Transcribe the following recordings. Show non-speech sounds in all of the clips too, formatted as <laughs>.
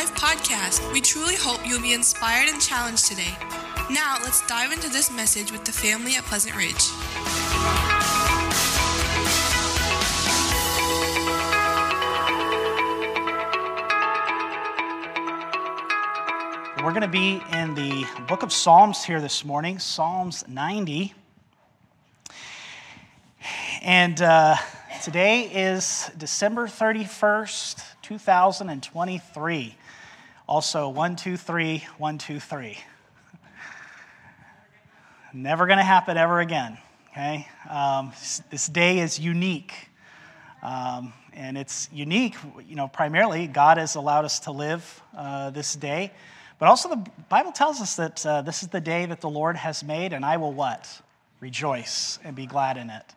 Life podcast. We truly hope you'll be inspired and challenged today. Now, let's dive into this message with the family at Pleasant Ridge. We're going to be in the book of Psalms here this morning, Psalms 90. And uh, today is December 31st, 2023. Also, 123, 123. Never going to happen ever again, okay? Um, this day is unique. Um, and it's unique, you know, primarily God has allowed us to live uh, this day but also, the Bible tells us that uh, this is the day that the Lord has made, and I will what? Rejoice and be glad in it.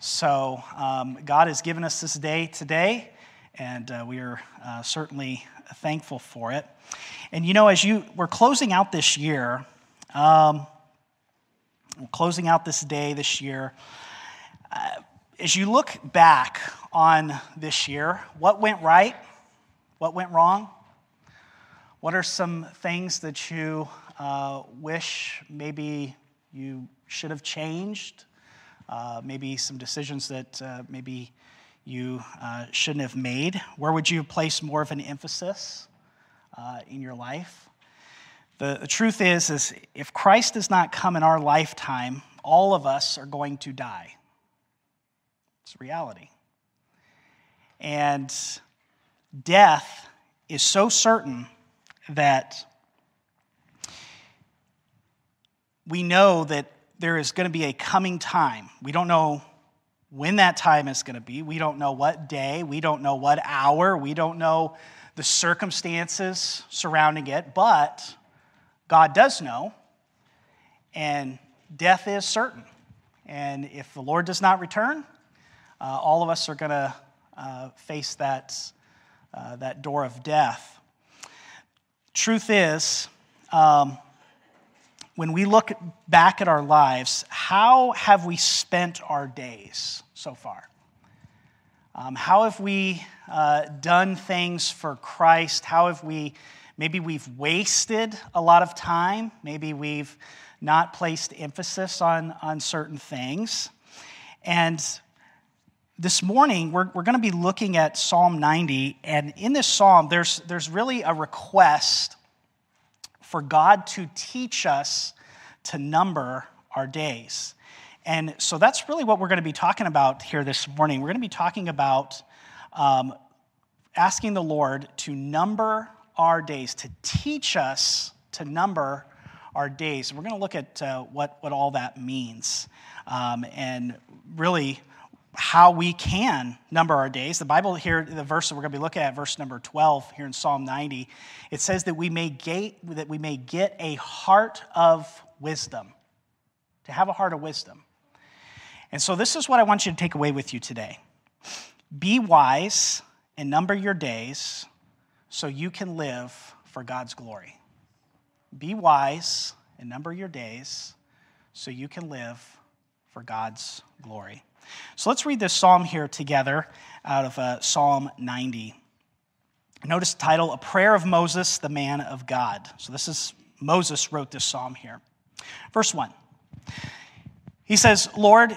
So, um, God has given us this day today, and uh, we are uh, certainly thankful for it. And you know, as you we're closing out this year, um, closing out this day this year, uh, as you look back on this year, what went right? What went wrong? What are some things that you uh, wish maybe you should have changed? Uh, maybe some decisions that uh, maybe you uh, shouldn't have made? Where would you place more of an emphasis uh, in your life? The, the truth is, is if Christ does not come in our lifetime, all of us are going to die. It's reality. And death is so certain that we know that there is going to be a coming time. We don't know when that time is going to be. We don't know what day. We don't know what hour. We don't know the circumstances surrounding it, but God does know, and death is certain. And if the Lord does not return, uh, all of us are going to uh, face that, uh, that door of death. Truth is, um, when we look back at our lives, how have we spent our days so far? Um, how have we uh, done things for Christ? How have we, maybe we've wasted a lot of time. Maybe we've not placed emphasis on, on certain things. And this morning, we're, we're going to be looking at Psalm 90. And in this psalm, there's, there's really a request for God to teach us to number our days. And so that's really what we're going to be talking about here this morning. We're going to be talking about um, asking the Lord to number our days, to teach us to number our days. We're going to look at uh, what, what all that means um, and really how we can number our days. The Bible here, the verse that we're going to be looking at, verse number 12 here in Psalm 90, it says that we may get, that we may get a heart of wisdom, to have a heart of wisdom. And so this is what I want you to take away with you today. Be wise and number your days so you can live for God's glory. Be wise and number your days so you can live for God's glory. So let's read this psalm here together out of uh, Psalm 90. Notice the title, A Prayer of Moses, the Man of God. So this is Moses wrote this psalm here. Verse 1. He says, Lord,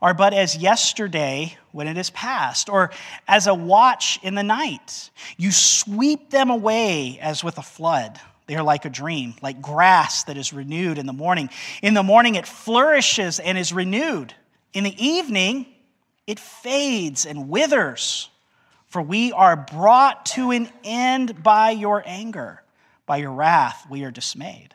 are but as yesterday when it is past, or as a watch in the night. You sweep them away as with a flood. They are like a dream, like grass that is renewed in the morning. In the morning it flourishes and is renewed. In the evening it fades and withers. For we are brought to an end by your anger. By your wrath, we are dismayed.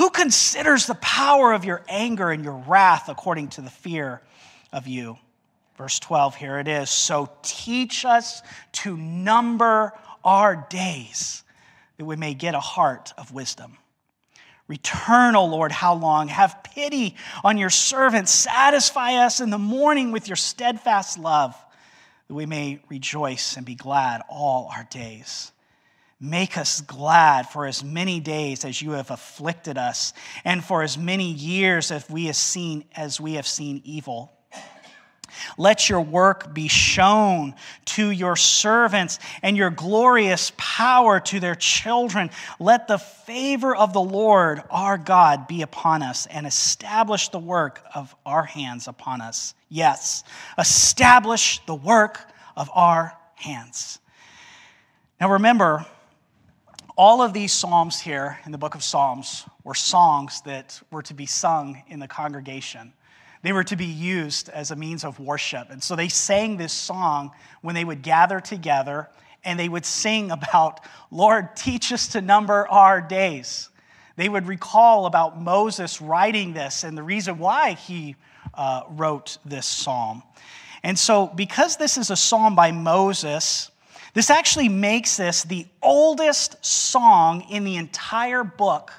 Who considers the power of your anger and your wrath according to the fear of you? Verse 12, here it is. So teach us to number our days that we may get a heart of wisdom. Return, O Lord, how long? Have pity on your servants. Satisfy us in the morning with your steadfast love, that we may rejoice and be glad all our days. Make us glad for as many days as you have afflicted us, and for as many years as we have seen, as we have seen evil. Let your work be shown to your servants and your glorious power to their children. Let the favor of the Lord our God be upon us and establish the work of our hands upon us. Yes, establish the work of our hands. Now remember, all of these Psalms here in the book of Psalms were songs that were to be sung in the congregation. They were to be used as a means of worship. And so they sang this song when they would gather together and they would sing about, Lord, teach us to number our days. They would recall about Moses writing this and the reason why he uh, wrote this psalm. And so, because this is a psalm by Moses, this actually makes this the oldest song in the entire book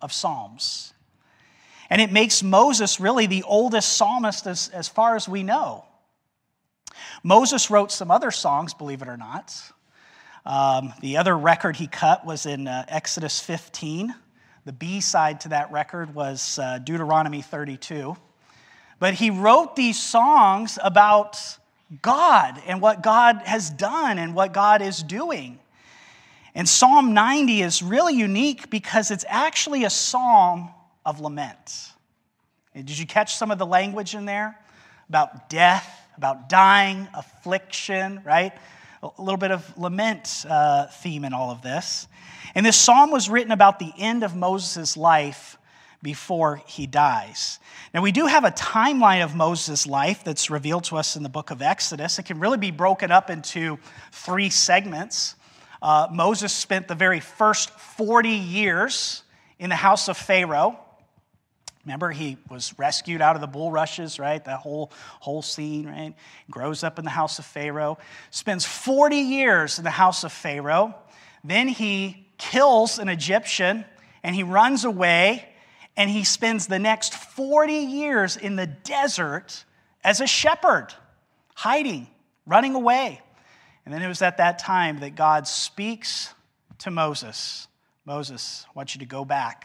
of Psalms. And it makes Moses really the oldest psalmist as, as far as we know. Moses wrote some other songs, believe it or not. Um, the other record he cut was in uh, Exodus 15. The B side to that record was uh, Deuteronomy 32. But he wrote these songs about God and what God has done and what God is doing. And Psalm 90 is really unique because it's actually a psalm of lament. Did you catch some of the language in there? About death, about dying, affliction, right? A little bit of lament uh, theme in all of this. And this psalm was written about the end of Moses' life before he dies. Now, we do have a timeline of Moses' life that's revealed to us in the book of Exodus. It can really be broken up into three segments. Uh, Moses spent the very first 40 years in the house of Pharaoh. Remember, he was rescued out of the bulrushes, right? That whole, whole scene, right? Grows up in the house of Pharaoh, spends 40 years in the house of Pharaoh. Then he kills an Egyptian and he runs away and he spends the next 40 years in the desert as a shepherd, hiding, running away. And then it was at that time that God speaks to Moses Moses, I want you to go back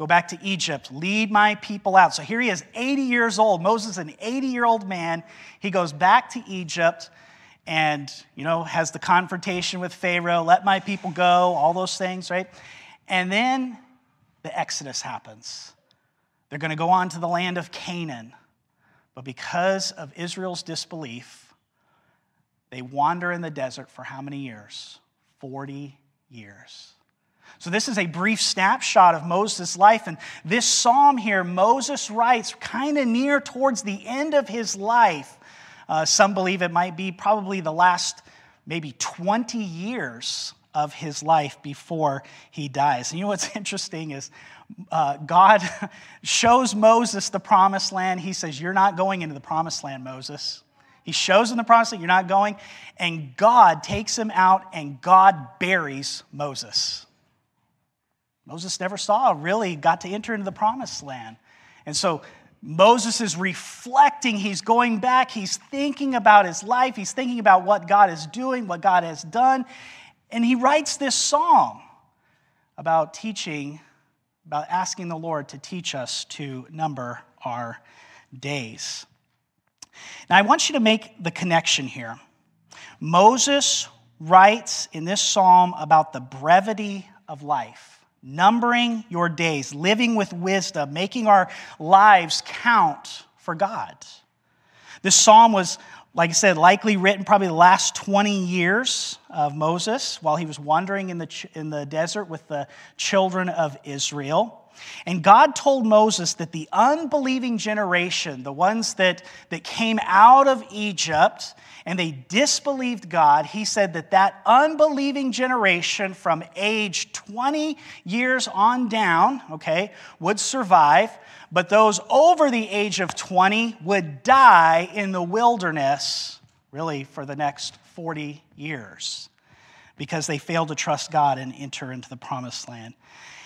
Go back to Egypt, lead my people out. So here he is, 80 years old. Moses, an 80 year old man. He goes back to Egypt and, you know, has the confrontation with Pharaoh, let my people go, all those things, right? And then the Exodus happens. They're going to go on to the land of Canaan. But because of Israel's disbelief, they wander in the desert for how many years? 40 years. So, this is a brief snapshot of Moses' life. And this psalm here, Moses writes kind of near towards the end of his life. Uh, some believe it might be probably the last maybe 20 years of his life before he dies. And you know what's <laughs> interesting is uh, God <laughs> shows Moses the promised land. He says, You're not going into the promised land, Moses. He shows him the promised land, you're not going. And God takes him out and God buries Moses. Moses never saw, really got to enter into the promised land. And so Moses is reflecting, he's going back, he's thinking about his life, he's thinking about what God is doing, what God has done. And he writes this song about teaching, about asking the Lord to teach us to number our days. Now, I want you to make the connection here. Moses writes in this psalm about the brevity of life numbering your days, living with wisdom, making our lives count for God. This psalm was Like I said, likely written probably the last 20 years of Moses while he was wandering in the, in the desert with the children of Israel. And God told Moses that the unbelieving generation, the ones that, that came out of Egypt and they disbelieved God, he said that that unbelieving generation from age 20 years on down, okay, would survive but those over the age of 20 would die in the wilderness, really, for the next 40 years because they failed to trust God and enter into the promised land.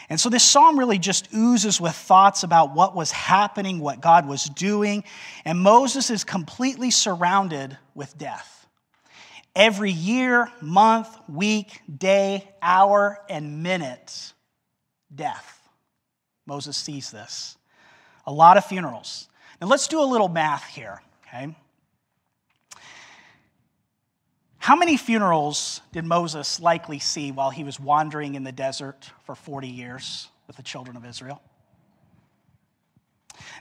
And so this psalm really just oozes with thoughts about what was happening, what God was doing, and Moses is completely surrounded with death. Every year, month, week, day, hour, and minute, death. Moses sees this a lot of funerals. Now let's do a little math here, okay? How many funerals did Moses likely see while he was wandering in the desert for 40 years with the children of Israel?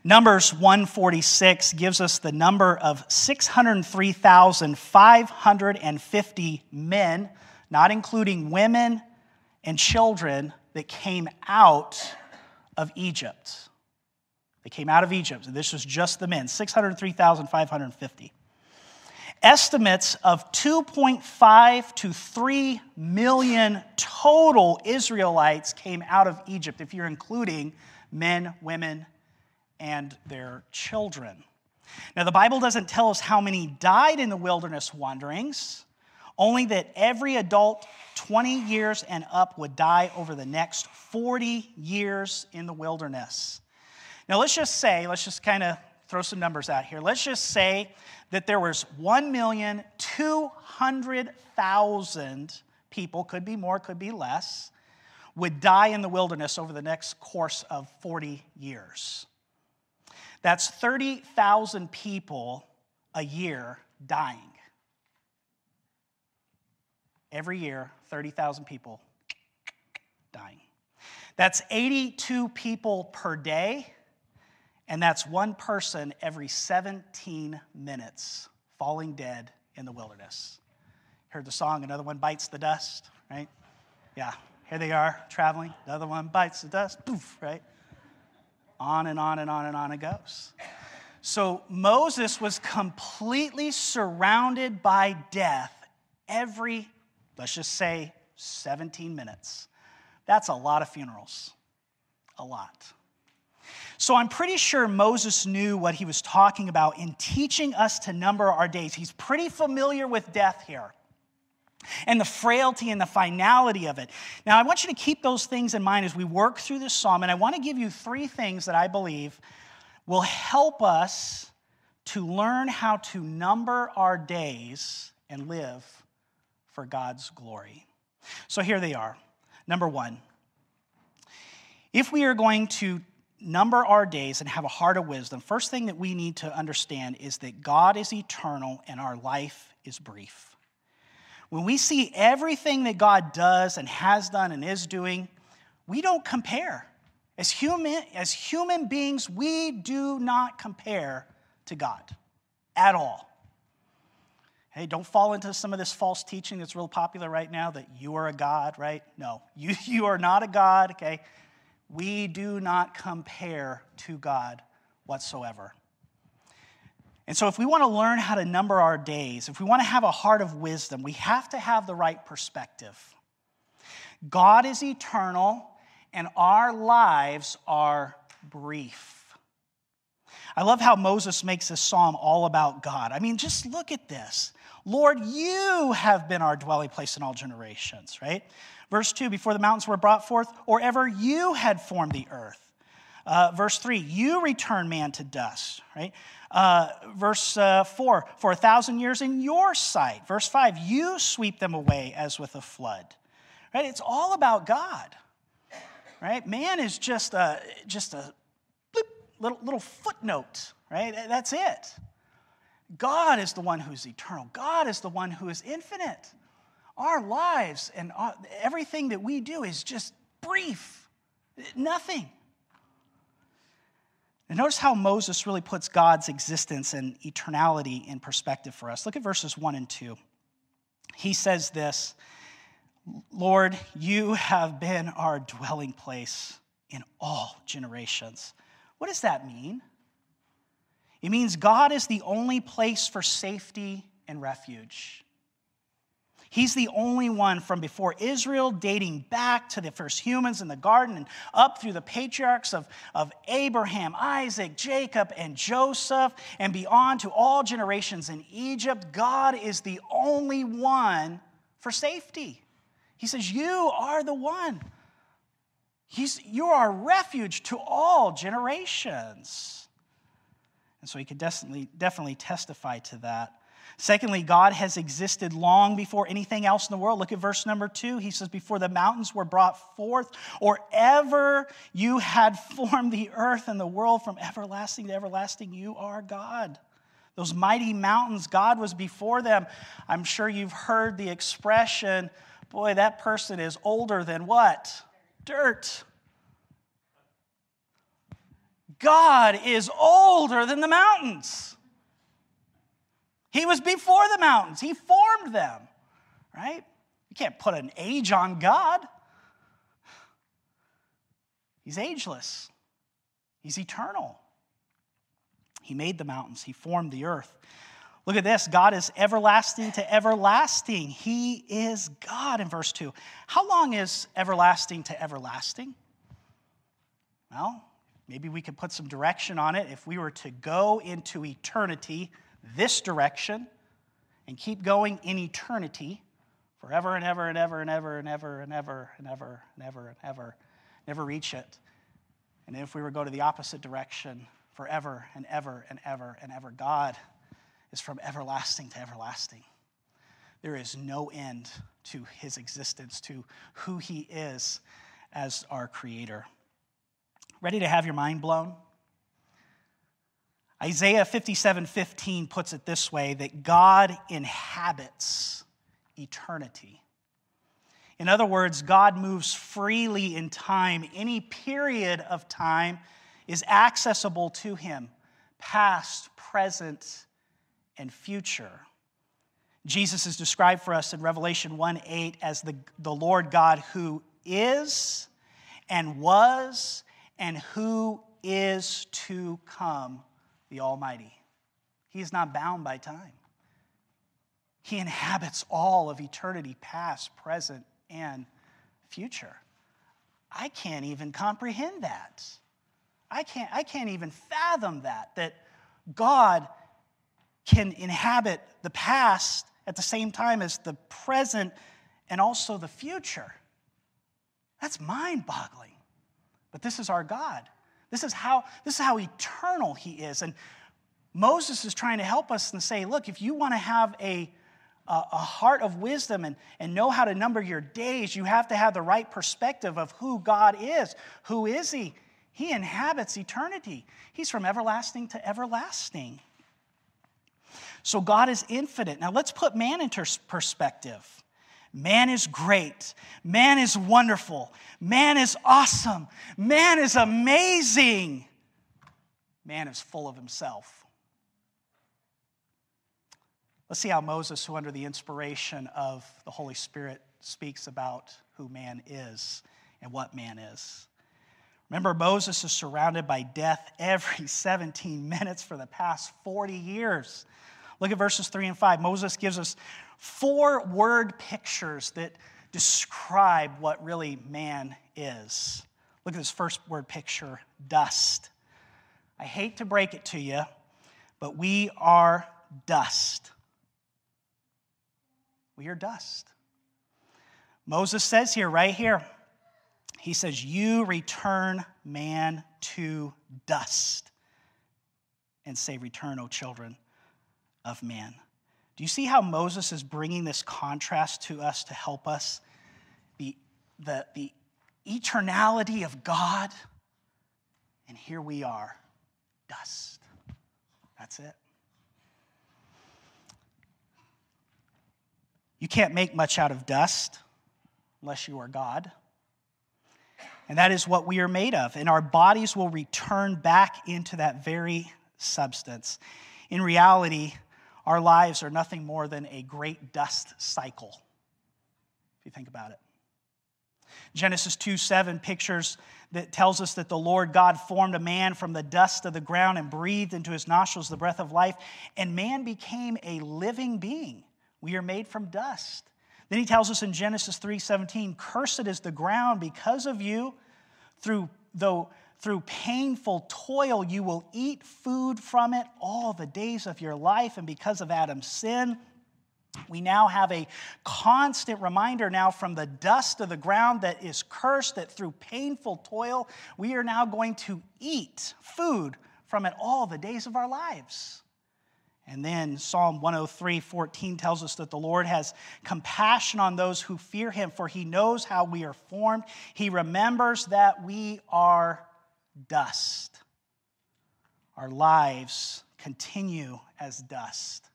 Numbers 146 gives us the number of 603,550 men, not including women and children, that came out of Egypt. They came out of Egypt. And this was just the men 603,550. Estimates of 2.5 to 3 million total Israelites came out of Egypt, if you're including men, women, and their children. Now, the Bible doesn't tell us how many died in the wilderness wanderings, only that every adult 20 years and up would die over the next 40 years in the wilderness. Now, let's just say, let's just kind of throw some numbers out here. Let's just say that there was 1,200,000 people, could be more, could be less, would die in the wilderness over the next course of 40 years. That's 30,000 people a year dying. Every year, 30,000 people dying. That's 82 people per day and that's one person every 17 minutes falling dead in the wilderness. Heard the song, Another One Bites the Dust, right? Yeah, here they are traveling. Another one bites the dust, poof, right? On and on and on and on it goes. So Moses was completely surrounded by death every, let's just say, 17 minutes. That's a lot of funerals. A lot. So I'm pretty sure Moses knew what he was talking about in teaching us to number our days. He's pretty familiar with death here and the frailty and the finality of it. Now, I want you to keep those things in mind as we work through this psalm, and I want to give you three things that I believe will help us to learn how to number our days and live for God's glory. So here they are. Number one, if we are going to number our days and have a heart of wisdom, first thing that we need to understand is that God is eternal and our life is brief. When we see everything that God does and has done and is doing, we don't compare. As human, as human beings, we do not compare to God at all. Hey, don't fall into some of this false teaching that's real popular right now that you are a God, right? No, <laughs> you, you are not a God, okay? We do not compare to God whatsoever. And so, if we want to learn how to number our days, if we want to have a heart of wisdom, we have to have the right perspective. God is eternal, and our lives are brief. I love how Moses makes this psalm all about God. I mean, just look at this. Lord, you have been our dwelling place in all generations, right? Verse 2 Before the mountains were brought forth, or ever you had formed the earth. Uh, verse 3 You return man to dust, right? Uh, verse uh, 4 For a thousand years in your sight. Verse 5 You sweep them away as with a flood, right? It's all about God, right? Man is just a, just a little, little footnote, right? That's it. God is the one who's eternal, God is the one who is infinite. Our lives and everything that we do is just brief, nothing. And notice how Moses really puts God's existence and eternality in perspective for us. Look at verses 1 and 2. He says this Lord, you have been our dwelling place in all generations. What does that mean? It means God is the only place for safety and refuge. He's the only one from before Israel, dating back to the first humans in the garden and up through the patriarchs of, of Abraham, Isaac, Jacob, and Joseph, and beyond to all generations in Egypt. God is the only one for safety. He says, You are the one. He's, you are a refuge to all generations. And so he could definitely, definitely testify to that. Secondly, God has existed long before anything else in the world. Look at verse number two. He says, Before the mountains were brought forth, or ever you had <laughs> formed the earth and the world from everlasting to everlasting, you are God. Those mighty mountains, God was before them. I'm sure you've heard the expression, boy, that person is older than what? Dirt. God is older than the mountains. He was before the mountains, He formed them, right? You can't put an age on God. He's ageless, He's eternal. He made the mountains, He formed the earth. Look at this God is everlasting to everlasting. He is God in verse 2. How long is everlasting to everlasting? Well, maybe we could put some direction on it. If we were to go into eternity, this direction and keep going in eternity forever and ever and ever and ever and ever and ever and ever and ever and ever, never reach it. And if we were to go to the opposite direction forever and ever and ever and ever, God is from everlasting to everlasting. There is no end to his existence, to who he is as our creator. Ready to have your mind blown? Isaiah 57 15 puts it this way that God inhabits eternity. In other words, God moves freely in time. Any period of time is accessible to him, past, present, and future. Jesus is described for us in Revelation 1 8 as the, the Lord God who is and was and who is to come the Almighty. He is not bound by time. He inhabits all of eternity, past, present, and future. I can't even comprehend that. I can't, I can't even fathom that, that God can inhabit the past at the same time as the present and also the future. That's mind boggling. But this is our God. This is how, this is how eternal he is. And Moses is trying to help us and say, look, if you want to have a, a, heart of wisdom and, and know how to number your days, you have to have the right perspective of who God is. Who is he? He inhabits eternity. He's from everlasting to everlasting. So God is infinite. Now let's put man into perspective. Man is great. Man is wonderful. Man is awesome. Man is amazing. Man is full of himself. Let's see how Moses, who under the inspiration of the Holy Spirit, speaks about who man is and what man is. Remember, Moses is surrounded by death every <laughs> 17 minutes for the past 40 years. Look at verses 3 and 5. Moses gives us four word pictures that describe what really man is. Look at this first word picture dust. I hate to break it to you, but we are dust. We are dust. Moses says here, right here, he says, You return man to dust. And say, Return, O children of man. Do you see how Moses is bringing this contrast to us to help us? The, the, the eternality of God, and here we are, dust. That's it. You can't make much out of dust unless you are God. And that is what we are made of. And our bodies will return back into that very substance. In reality, our lives are nothing more than a great dust cycle, if you think about it. Genesis 2 7 pictures that tells us that the Lord God formed a man from the dust of the ground and breathed into his nostrils the breath of life, and man became a living being. We are made from dust. Then he tells us in Genesis 3:17, "Cursed is the ground because of you. Through though through painful toil you will eat food from it all the days of your life, and because of Adam's sin, we now have a constant reminder now from the dust of the ground that is cursed, that through painful toil, we are now going to eat food from it all the days of our lives. And then Psalm 103 14 tells us that the Lord has compassion on those who fear him, for he knows how we are formed. He remembers that we are dust. Our lives continue as dust.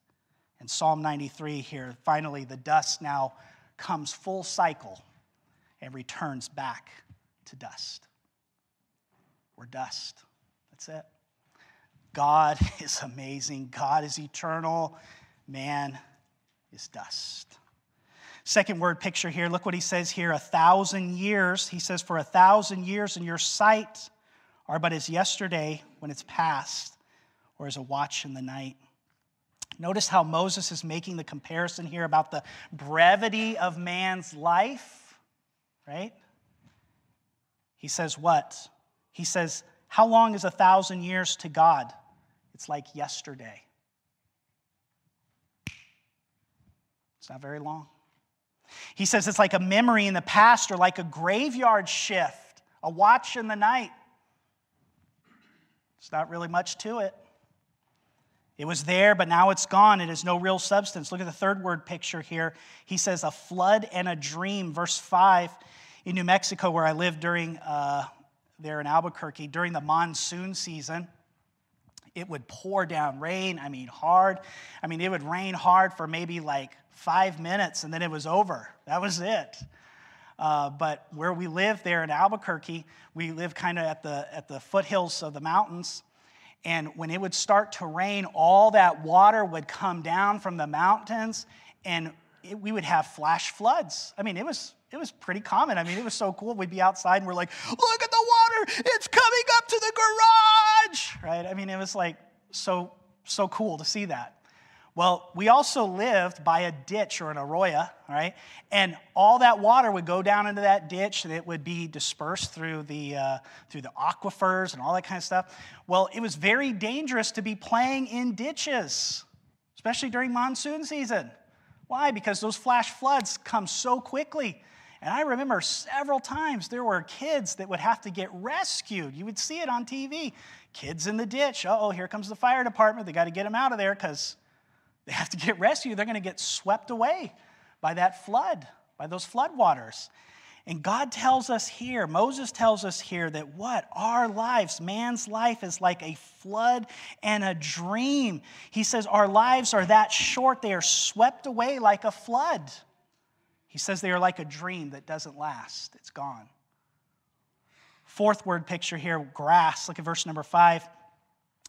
And Psalm 93 here, finally, the dust now comes full cycle and returns back to dust. We're dust. That's it. God <laughs> is amazing. God is eternal. Man is dust. Second word picture here, look what he says here a thousand years. He says, For a thousand years in your sight are but as yesterday when it's past, or as a watch in the night. Notice how Moses is making the comparison here about the brevity of man's life, right? He says, What? He says, How long is a thousand years to God? It's like yesterday. It's not very long. He says it's like a memory in the past or like a graveyard shift, a watch in the night. It's not really much to it. It was there, but now it's gone. It has no real substance. Look at the third word picture here. He says, a flood and a dream. Verse 5 in New Mexico, where I lived during, uh, there in Albuquerque, during the monsoon season, it would pour down rain. I mean, hard. I mean, it would rain hard for maybe like five minutes and then it was over. That was it. Uh, but where we live there in Albuquerque, we live kind of at the, at the foothills of the mountains. And when it would start to rain, all that water would come down from the mountains and it, we would have flash floods. I mean, it was, it was pretty common. I mean, it was so cool. We'd be outside and we're like, look at the water, it's coming up to the garage, right? I mean, it was like so, so cool to see that. Well, we also lived by a ditch or an arroyo, right? And all that water would go down into that ditch and it would be dispersed through the, uh, through the aquifers and all that kind of stuff. Well, it was very dangerous to be playing in ditches, especially during monsoon season. Why? Because those flash floods come so quickly. And I remember several times there were kids that would have to get rescued. You would see it on TV. Kids in the ditch. oh, here comes the fire department. They got to get them out of there because they have to get rescued. They're going to get swept away by that flood, by those flood waters. And God tells us here, Moses tells us here that what? Our lives, man's life is like a flood and a dream. He says our lives are that short, they are swept away like a flood. He says they are like a dream that doesn't last, it's gone. Fourth word picture here grass. Look at verse number five.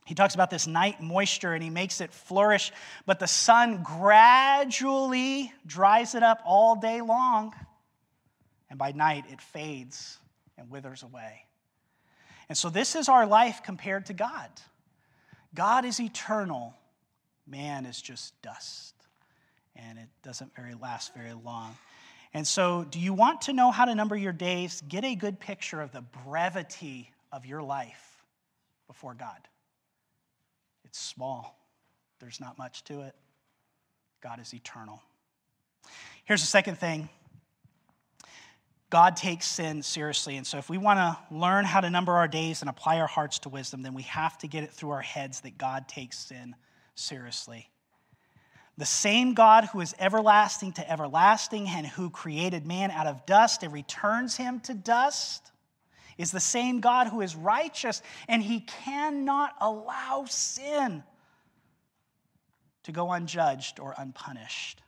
He talks about this night moisture and he makes it flourish, but the sun gradually dries it up all day long. And by night, it fades and withers away. And so, this is our life compared to God. God is eternal, man is just dust, and it doesn't very last very long. And so, do you want to know how to number your days? Get a good picture of the brevity of your life before God. It's small, there's not much to it. God is eternal. Here's the second thing God takes sin seriously. And so, if we want to learn how to number our days and apply our hearts to wisdom, then we have to get it through our heads that God takes sin seriously. The same God who is everlasting to everlasting and who created man out of dust and returns him to dust is the same God who is righteous, and he cannot allow sin to go unjudged or unpunished.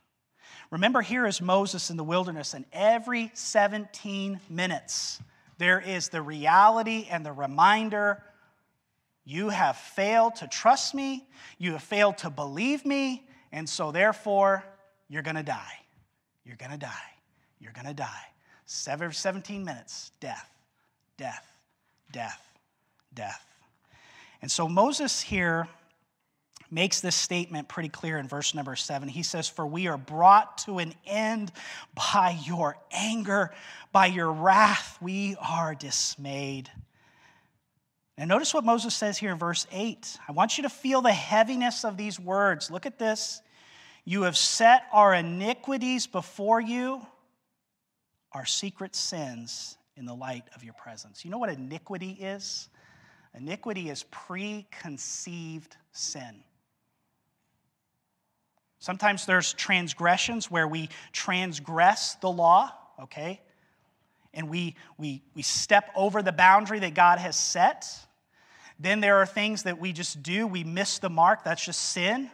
Remember, here is Moses in the wilderness, and every 17 minutes, there is the reality and the reminder you have failed to trust me, you have failed to believe me, and so therefore you're to die. You're to die. You're to die. Seven, 17 minutes, death, death, death, death. And so Moses here makes this statement pretty clear in verse number seven. He says, For we are brought to an end by your anger, by your wrath, we are dismayed. And notice what Moses says here in verse 8. I want you to feel the heaviness of these words. Look at this. You have set our iniquities before you, our secret sins in the light of your presence. You know what iniquity is? Iniquity is preconceived sin. Sometimes there's transgressions where we transgress the law, okay? And we, we, we step over the boundary that God has set. Then there are things that we just do, we miss the mark, that's just sin.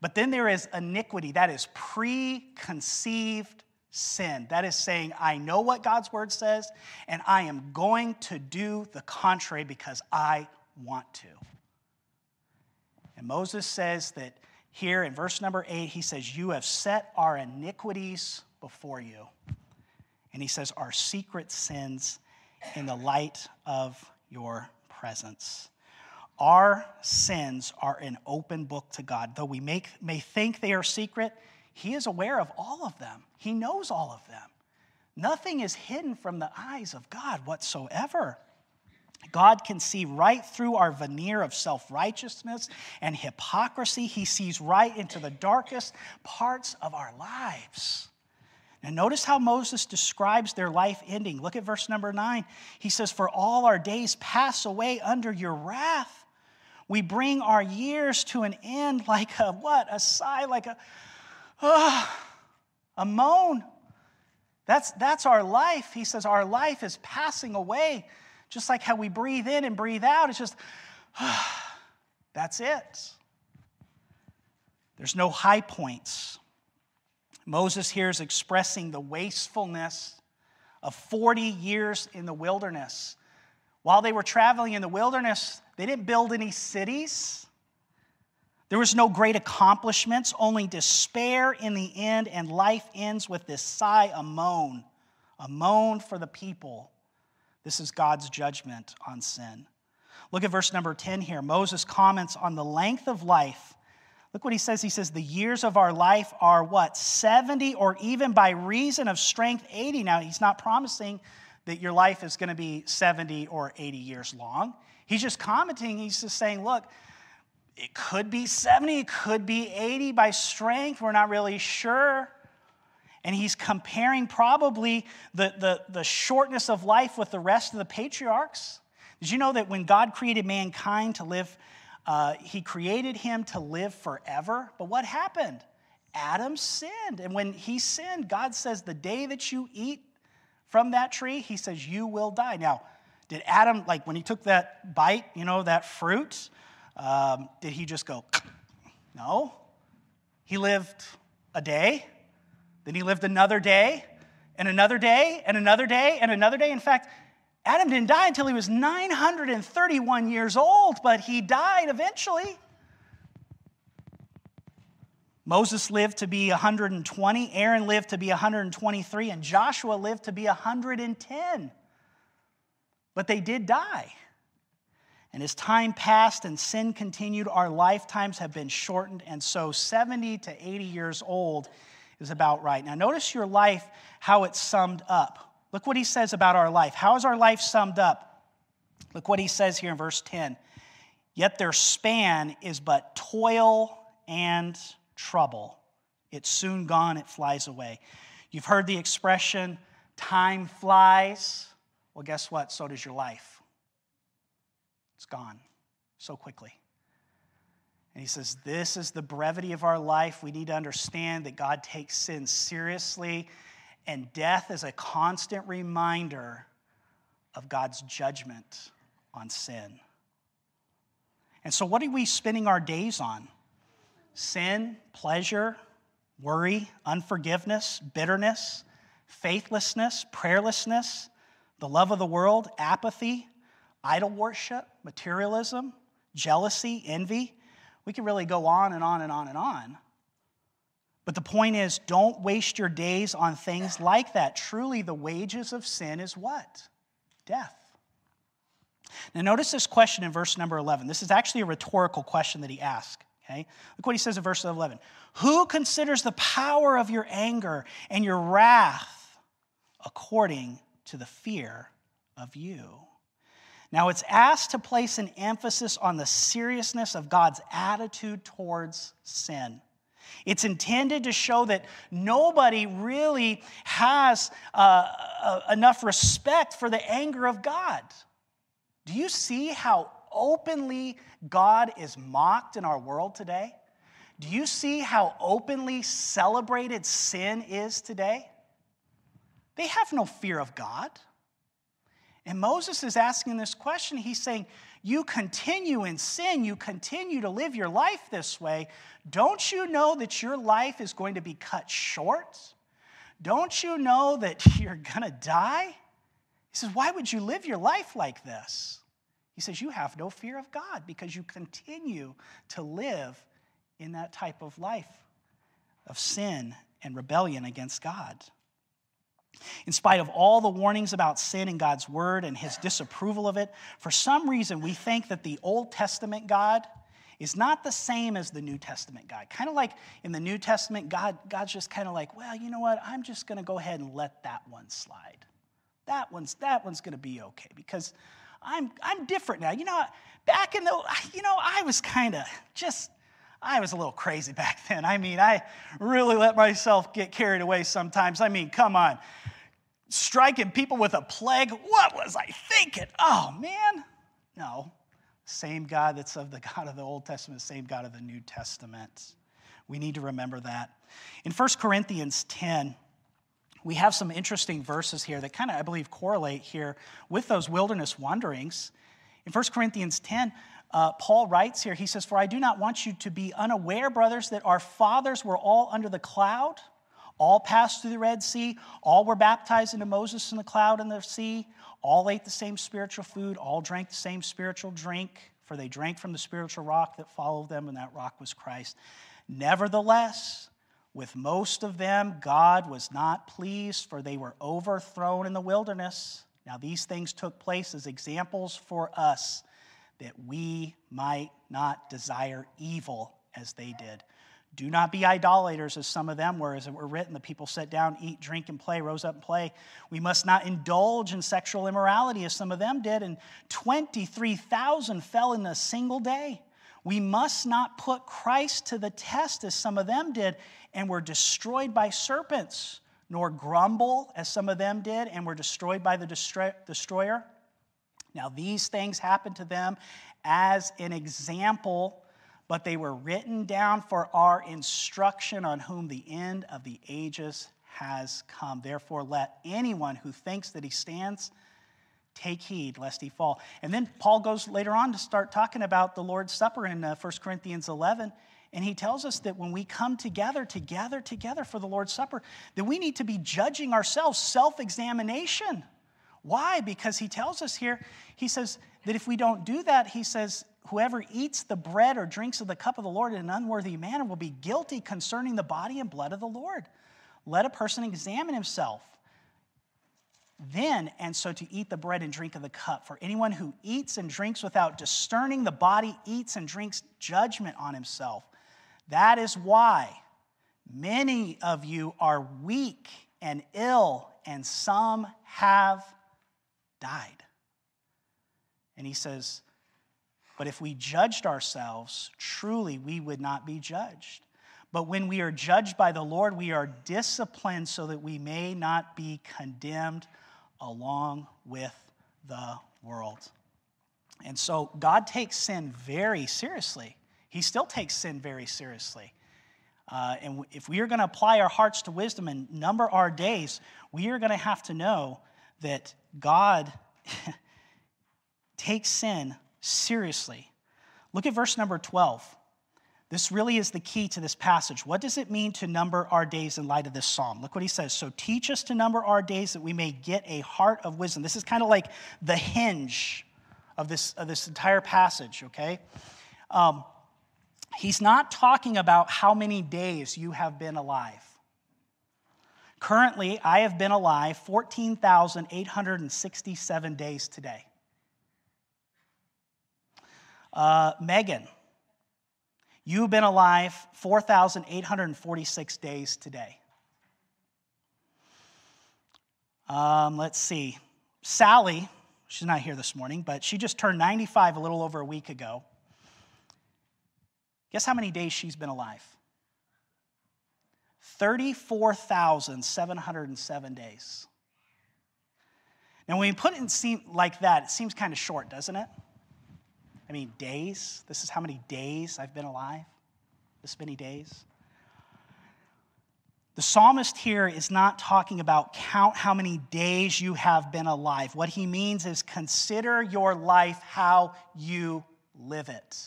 But then there is iniquity, that is preconceived sin. That is saying, I know what God's word says, and I am going to do the contrary because I want to. And Moses says that here in verse number eight, he says, You have set our iniquities before you. And he says, Our secret sins in the light of your presence. Our sins are an open book to God. Though we make, may think they are secret, He is aware of all of them. He knows all of them. Nothing is hidden from the eyes of God whatsoever. God can see right through our veneer of self righteousness and hypocrisy. He sees right into the darkest parts of our lives. Now, notice how Moses describes their life ending. Look at verse number nine. He says, For all our days pass away under your wrath. We bring our years to an end like a what? A sigh, like a, uh, a moan. That's, that's our life. He says, Our life is passing away. Just like how we breathe in and breathe out, it's just, that's it. There's no high points. Moses here is expressing the wastefulness of 40 years in the wilderness. While they were traveling in the wilderness, they didn't build any cities. There was no great accomplishments, only despair in the end, and life ends with this sigh, a moan, a moan for the people. This is God's judgment on sin. Look at verse number 10 here. Moses comments on the length of life. Look what he says. He says, The years of our life are what? 70 or even by reason of strength, 80. Now, he's not promising that your life is going to be 70 or 80 years long. He's just commenting. He's just saying, Look, it could be 70, it could be 80 by strength. We're not really sure. And he's comparing probably the, the, the shortness of life with the rest of the patriarchs. Did you know that when God created mankind to live, uh, he created him to live forever? But what happened? Adam sinned. And when he sinned, God says, The day that you eat from that tree, he says, You will die. Now, did Adam, like when he took that bite, you know, that fruit, um, did he just go, no? He lived a day, then he lived another day, and another day, and another day, and another day. In fact, Adam didn't die until he was 931 years old, but he died eventually. Moses lived to be 120, Aaron lived to be 123, and Joshua lived to be 110. But they did die. And as time passed and sin continued, our lifetimes have been shortened. And so 70 to 80 years old is about right. Now, notice your life, how it's summed up. Look what he says about our life. How is our life summed up? Look what he says here in verse 10. Yet their span is but toil and trouble. It's soon gone, it flies away. You've heard the expression, time flies. Well, guess what? So does your life. It's gone so quickly. And he says, This is the brevity of our life. We need to understand that God takes sin seriously, and death is a constant reminder of God's judgment on sin. And so, what are we spending our days on? Sin, pleasure, worry, unforgiveness, bitterness, faithlessness, prayerlessness, the love of the world, apathy, idol worship, materialism, jealousy, envy. We can really go on and on and on and on. But the point is, don't waste your days on things like that. Truly, the wages of sin is what? Death. Now, notice this question in verse number 11. This is actually a rhetorical question that he asks. Okay? Look what he says in verse 11. Who considers the power of your anger and your wrath according to the fear of you? Now, it's asked to place an emphasis on the seriousness of God's attitude towards sin. It's intended to show that nobody really has uh, uh, enough respect for the anger of God. Do you see how openly God is mocked in our world today? Do you see how openly celebrated sin is today? They have no fear of God. And Moses is asking this question. He's saying, You continue in sin, you continue to live your life this way. Don't you know that your life is going to be cut short? Don't you know that <laughs> you're going to die? He says, Why would you live your life like this? He says, You have no fear of God because you continue to live in that type of life of sin and rebellion against God. In spite of all the warnings about sin in God's word and his disapproval of it, for some reason we think that the Old Testament God is not the same as the New Testament God. Kind of like in the New Testament, God, God's just kind of like, well, you know what? I'm just going to go ahead and let that one slide. That one's, that one's going to be okay because I'm, I'm different now. You know, back in the, you know, I was kind of just, I was a little crazy <laughs> back then. I mean, I really let myself get carried away sometimes. I mean, come on striking people with a plague. What was I thinking? Oh, man. No. Same God that's of the <laughs> God of the Old Testament, same God of the New Testament. We need to remember that. In 1 Corinthians 10, we have some interesting verses here that kind of, I believe, correlate here with those wilderness wanderings. In 1 Corinthians 10, uh, Paul writes here, he says, For I do not want you to be unaware, brothers, that our fathers were all under the cloud all passed through the Red Sea. All were baptized into Moses in the cloud and the sea. All ate the same spiritual food. All drank the same spiritual drink, for they drank from the spiritual rock that followed them, and that rock was Christ. Nevertheless, with most of them, God was not pleased, for they were overthrown in the wilderness. Now, these things took place as examples for us that we might not desire evil as they did. Do not be idolaters, as some of them were, as it were written. The people sat down, eat, drink, and play, rose up and play. We must not indulge in sexual immorality, as some of them did, and 23,000 fell in a single day. We must not put Christ to the test, as some of them did, and were destroyed by serpents, nor grumble, as some of them did, and were destroyed by the destroyer. Now, these things happened to them as an example but they were written down for our instruction on whom the end of the ages has come. Therefore, let anyone who thinks that he stands take heed lest he fall. And then Paul goes later on to start talking about the Lord's Supper in uh, 1 Corinthians 11. And he tells us that when we come together, together, together for the Lord's Supper, that we need to be judging ourselves, self examination. Why? Because he tells us here, he says that if we don't do that, he says, Whoever eats the bread or drinks of the cup of the Lord in an unworthy manner will be guilty concerning the body and blood of the Lord. Let a person examine himself. Then, and so to eat the bread and drink of the cup. For anyone who eats and drinks without discerning the body eats and drinks judgment on himself. That is why many of you are weak and ill, and some have died. And he says, but if we judged ourselves, truly we would not be judged. But when we are judged by the Lord, we are disciplined so that we may not be condemned along with the world. And so God takes sin very seriously. He still takes sin very seriously. Uh, and if we are going to apply our hearts to wisdom and number our days, we are going to have to know that God <laughs> takes sin seriously. Look at verse number 12. This really is the key to this passage. What does it mean to number our days in light of this psalm? Look what he says. So teach us to number our days that we may get a heart of wisdom. This is kind of like the hinge of this, of this entire passage, okay? Um, he's not talking about how many days you have been alive. Currently, I have been alive 14,867 days today. Uh, Megan, you've been alive 4,846 days today. Um, let's see. Sally, she's not here this morning, but she just turned 95 a little over a week ago. Guess how many days she's been alive? 34,707 days. Now, when you put it in like that, it seems kind of short, doesn't it? I mean, days. This is how many days I've been alive. This many days. The psalmist here is not talking about count how many days you have been alive. What he means is consider your life how you live it.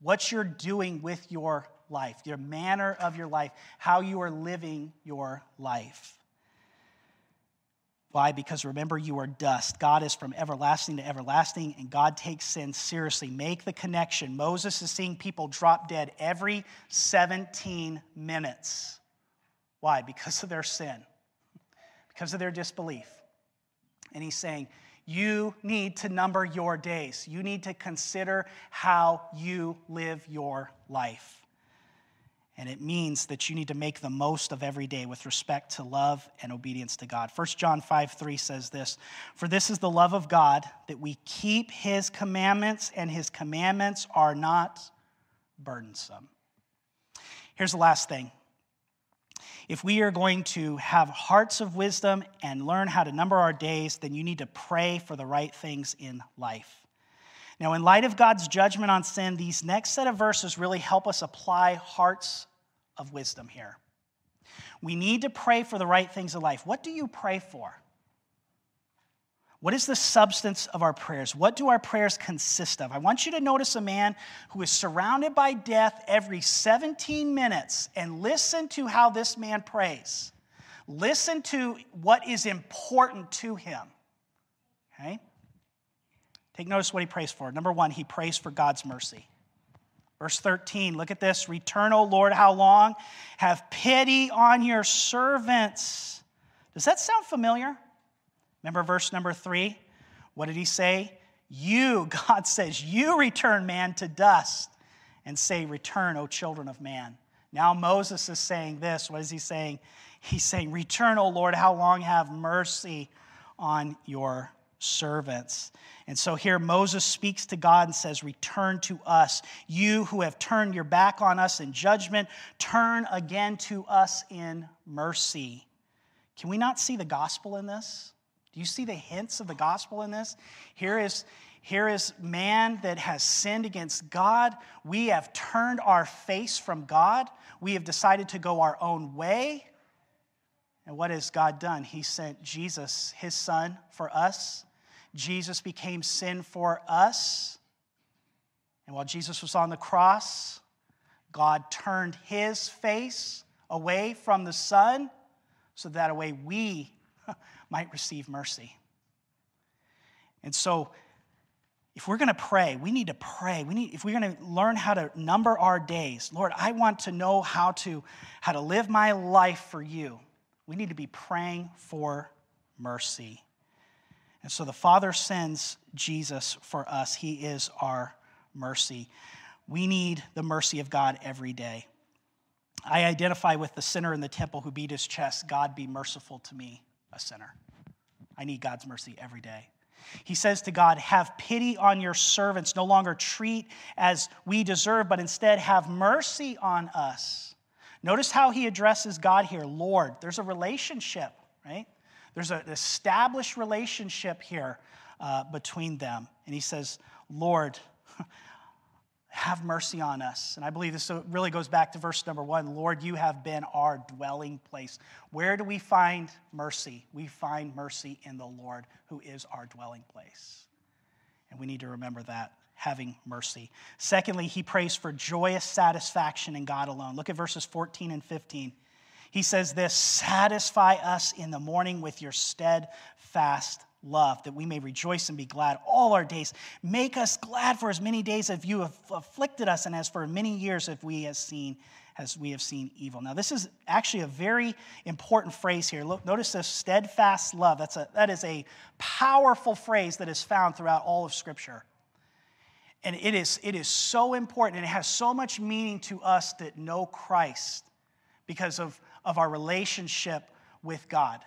What you're doing with your life, your manner of your life, how you are living your life. Why? Because remember, you are dust. God is from everlasting to everlasting, and God takes sin seriously. Make the connection. Moses is seeing people drop dead every 17 minutes. Why? Because of their sin, because of their disbelief. And he's saying, You need to number your days. You need to consider how you live your life. And it means that you need to make the most of every day with respect to love and obedience to God. 1 John 5 3 says this For this is the love of God, that we keep his commandments, and his commandments are not burdensome. Here's the last thing. If we are going to have hearts of wisdom and learn how to number our days, then you need to pray for the right things in life. Now, in light of God's judgment on sin, these next set of verses really help us apply hearts of wisdom here. We need to pray for the right things in life. What do you pray for? What is the substance of our prayers? What do our prayers consist of? I want you to notice a man who is surrounded by death every 17 minutes and listen to how this man prays. Listen to what is important to him. Okay? Notice what he prays for. Number one, he prays for God's mercy. Verse 13, look at this. Return, O Lord, how long? Have pity on your servants. Does that sound familiar? Remember verse number three? What did he say? You, <laughs> God says, you return man to dust and say, Return, O children of man. Now Moses is saying this. What is he saying? He's saying, Return, O Lord, how long have mercy on your servants. And so here Moses speaks to God and says, Return to us. You who have turned your back on us in judgment, turn again to us in mercy. Can we not see the gospel in this? Do you see the hints of the gospel in this? Here is, here is man that has sinned against God. We have turned our face from God. We have decided to go our own way. And what has God done? He sent Jesus, his son, for us Jesus became sin for us. And while Jesus was on the cross, God turned his face away from the Son so that way we <laughs> might receive mercy. And so, if we're going to pray, we need to pray. We need, if we're going to learn how to number our days, Lord, I want to know how to, how to live my life for you. We need to be praying for mercy. And so the Father sends Jesus for us. He is our mercy. We need the mercy of God every day. I identify with the sinner in the temple who beat his chest God, be merciful to me, a sinner. I need God's mercy every day. He says to God, Have pity on your servants, no longer treat as we deserve, but instead have mercy on us. Notice how he addresses God here Lord. There's a relationship, right? There's an established relationship here uh, between them. And he says, Lord, <laughs> have mercy on us. And I believe this really goes back to verse number one Lord, you have been our dwelling place. Where do we find mercy? We find mercy in the Lord, who is our dwelling place. And we need to remember that having mercy. Secondly, he prays for joyous satisfaction in God alone. Look at verses 14 and 15. He says this Satisfy us in the morning with your steadfast love, that we may rejoice and be glad all our days. Make us glad for as many days as you have afflicted us, and as for many years as we have seen as we have seen evil. Now, this is actually a very important phrase here. Look, notice this steadfast love. That's a, that is a powerful phrase that is found throughout all of Scripture. And it is, it is so important, and it has so much meaning to us that know Christ because of, of our relationship with God.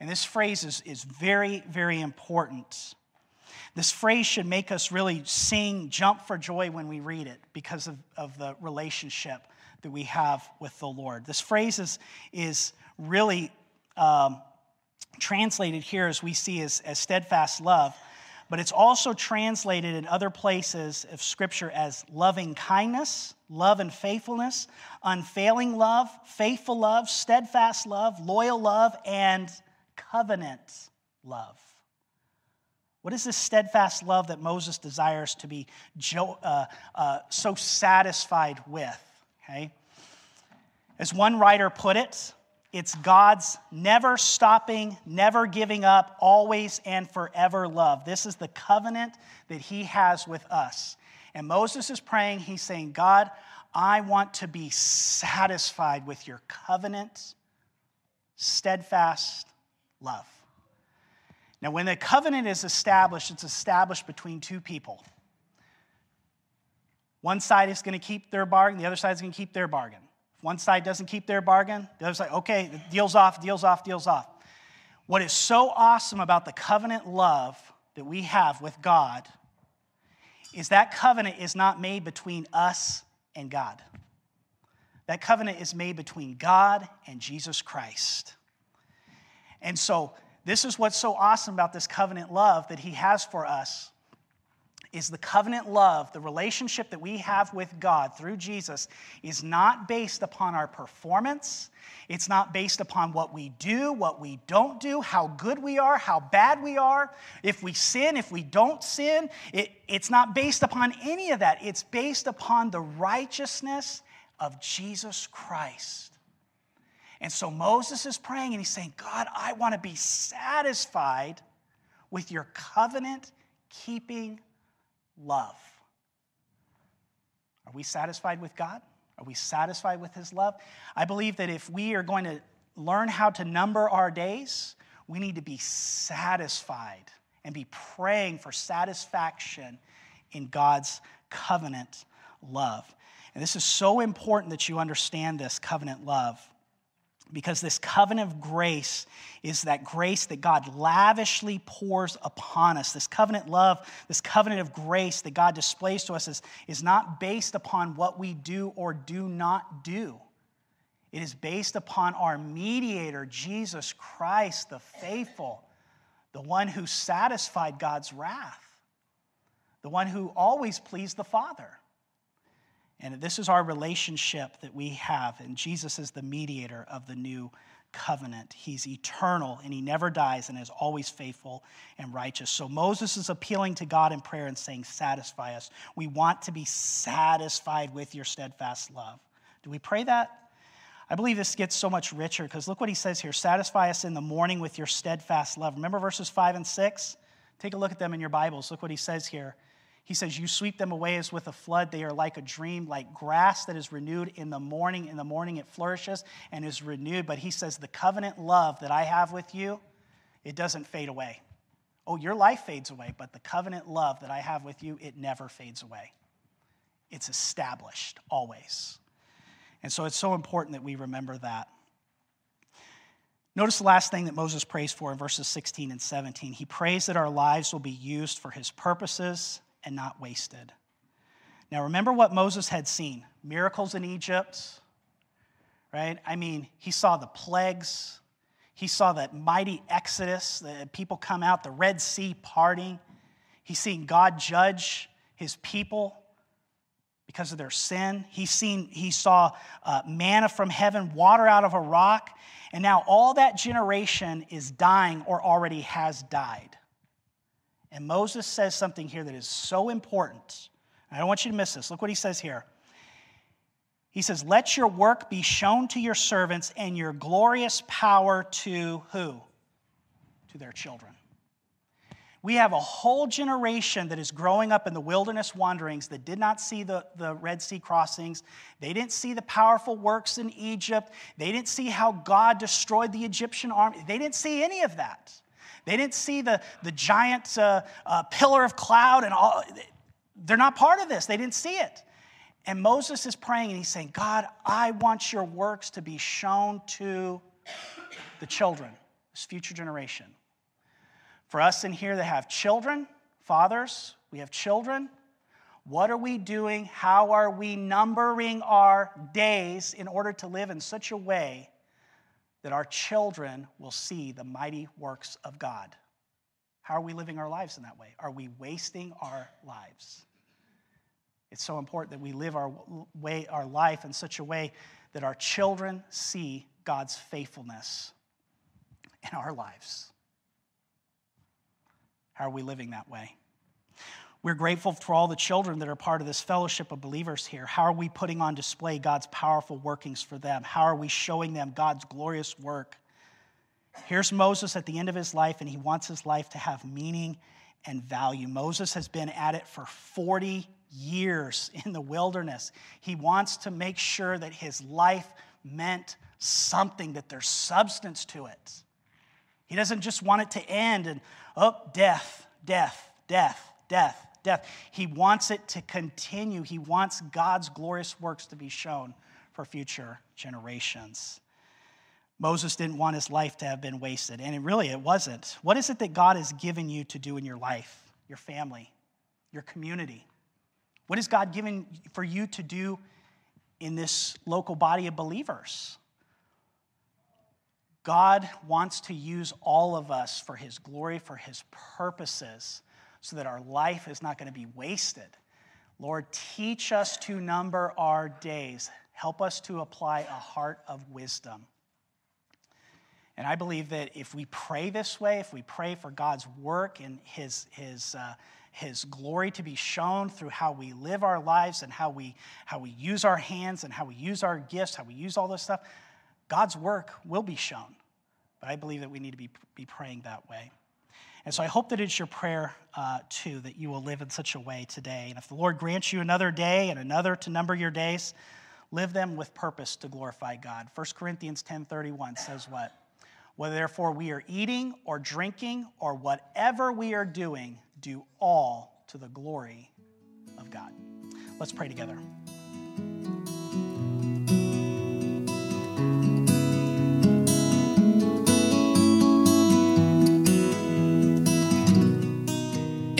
And this phrase is, is very, very important. This phrase should make us really sing, jump for joy when we read it because of, of the relationship that we have with the Lord. This phrase is, is really um, translated here as we see as, as steadfast love, but it's also translated in other places of Scripture as loving kindness, love and faithfulness, unfailing love, faithful love, steadfast love, loyal love, and covenant love. What is this steadfast love that Moses desires to be uh, uh, so satisfied with? Okay? As one writer put it, it's God's never stopping, never giving up, always and forever love. This is the covenant that He has with us. And Moses is praying, he's saying, God, I want to be satisfied with your covenant, steadfast love. Now, when the covenant is established, it's established between two people. One side is going to keep their bargain, the other side is going to keep their bargain. One side doesn't keep their bargain, the other side, okay, deal's off, deal's off, deal's off. What is so awesome about the covenant love that we have with God is that covenant is not made between us and God. That covenant is made between God and Jesus Christ. And so, this is what's so awesome about this covenant love that He has for us is the covenant love, the relationship that we have with God through Jesus, is not based upon our performance. It's not based upon what we do, what we don't do, how good we are, how bad we are, if we sin, if we don't sin. It, it's not based upon any of that. It's based upon the righteousness of Jesus Christ. And so Moses is praying and he's saying, God, I want to be satisfied with your covenant keeping love. Are we satisfied with God? Are we satisfied with His love? I believe that if we are going to learn how to number our days, we need to be satisfied and be praying for satisfaction in God's covenant love. And this is so important that you understand this covenant love because this covenant of grace is that grace that God lavishly pours upon us. This covenant love, this covenant of grace that God displays to us is, is not based upon what we do or do not do. It is based upon our mediator, Jesus Christ, the faithful, the one who satisfied God's wrath, the one who always pleased the Father. And this is our relationship that we have. And Jesus is the mediator of the new covenant. He's eternal and he never dies and is always faithful and righteous. So Moses is appealing to God in prayer and saying, Satisfy us. We want to be satisfied with your steadfast love. Do we pray that? I believe this gets so much richer because look what he says here Satisfy us in the morning with your steadfast love. Remember verses 5 and 6? Take a look at them in your Bibles. Look what he says here. He says, You sweep them away as with a flood. They are like a dream, like grass that is renewed in the morning. In the morning it flourishes and is renewed. But he says, The covenant love that I have with you, it doesn't fade away. Oh, your life fades away, but the covenant love that I have with you, it never fades away. It's established always. And so it's so important that we remember that. Notice the last thing that Moses prays for in verses 16 and 17. He prays that our lives will be used for his purposes and not wasted. Now, remember what Moses had seen miracles in Egypt, right? I mean, he saw the plagues, he saw that mighty exodus, the people come out, the Red Sea parting. He's seen God judge his people because of their sin. He's seen, he saw uh, manna from heaven, water out of a rock, and now all that generation is dying or already has died. And Moses says something here that is so important. I don't want you to miss this. Look what he says here. He says, Let your work be shown to your servants and your glorious power to who? To their children. We have a whole generation that is growing up in the wilderness wanderings that did not see the, the Red Sea crossings. They didn't see the powerful works in Egypt. They didn't see how God destroyed the Egyptian army. They didn't see any of that. They didn't see the, the giant uh, uh, pillar of cloud and all. They're not part of this. They didn't see it. And Moses is praying and he's saying, God, I want your works to be shown to the children, this future generation. For us in here that have children, fathers, we have children. What are we doing? How are we numbering our days in order to live in such a way that our children will see the mighty works of God? How are we living our lives in that way? Are we wasting our lives? It's so important that we live our way, our life in such a way that our children see God's faithfulness in our lives. How are we living that way? We're grateful for all the children that are part of this fellowship of believers here. How are we putting on display God's powerful workings for them? How are we showing them God's glorious work? Here's Moses at the end of his life, and he wants his life to have meaning and value. Moses has been at it for 40 years <laughs> in the wilderness. He wants to make sure that his life meant something, that there's substance to it. He doesn't just want it to end and, oh, death, death, death, death, death. He wants it to continue. He wants God's glorious works to be shown for future generations. Moses didn't want his life to have been wasted, and it really it wasn't. What is it that God has given you to do in your life, your family, your community? What is God given for you to do in this local body of believers? God wants to use all of us for His glory, for His purposes, so that our life is not going to be wasted. Lord, teach us to number our days. Help us to apply a heart of wisdom. And I believe that if we pray this way, if we pray for God's work and His, his, uh, his glory to be shown through how we live our lives and how we, how we use our hands and how we use our gifts, how we use all this stuff, God's work will be shown. But I believe that we need to be, be praying that way. And so I hope that it's your prayer uh, too that you will live in such a way today. And if the Lord grants you another day and another to number your days, live them with purpose to glorify God. 1 Corinthians 10:31 says what? Whether therefore we are eating or drinking or whatever we are doing, do all to the glory of God. Let's pray together.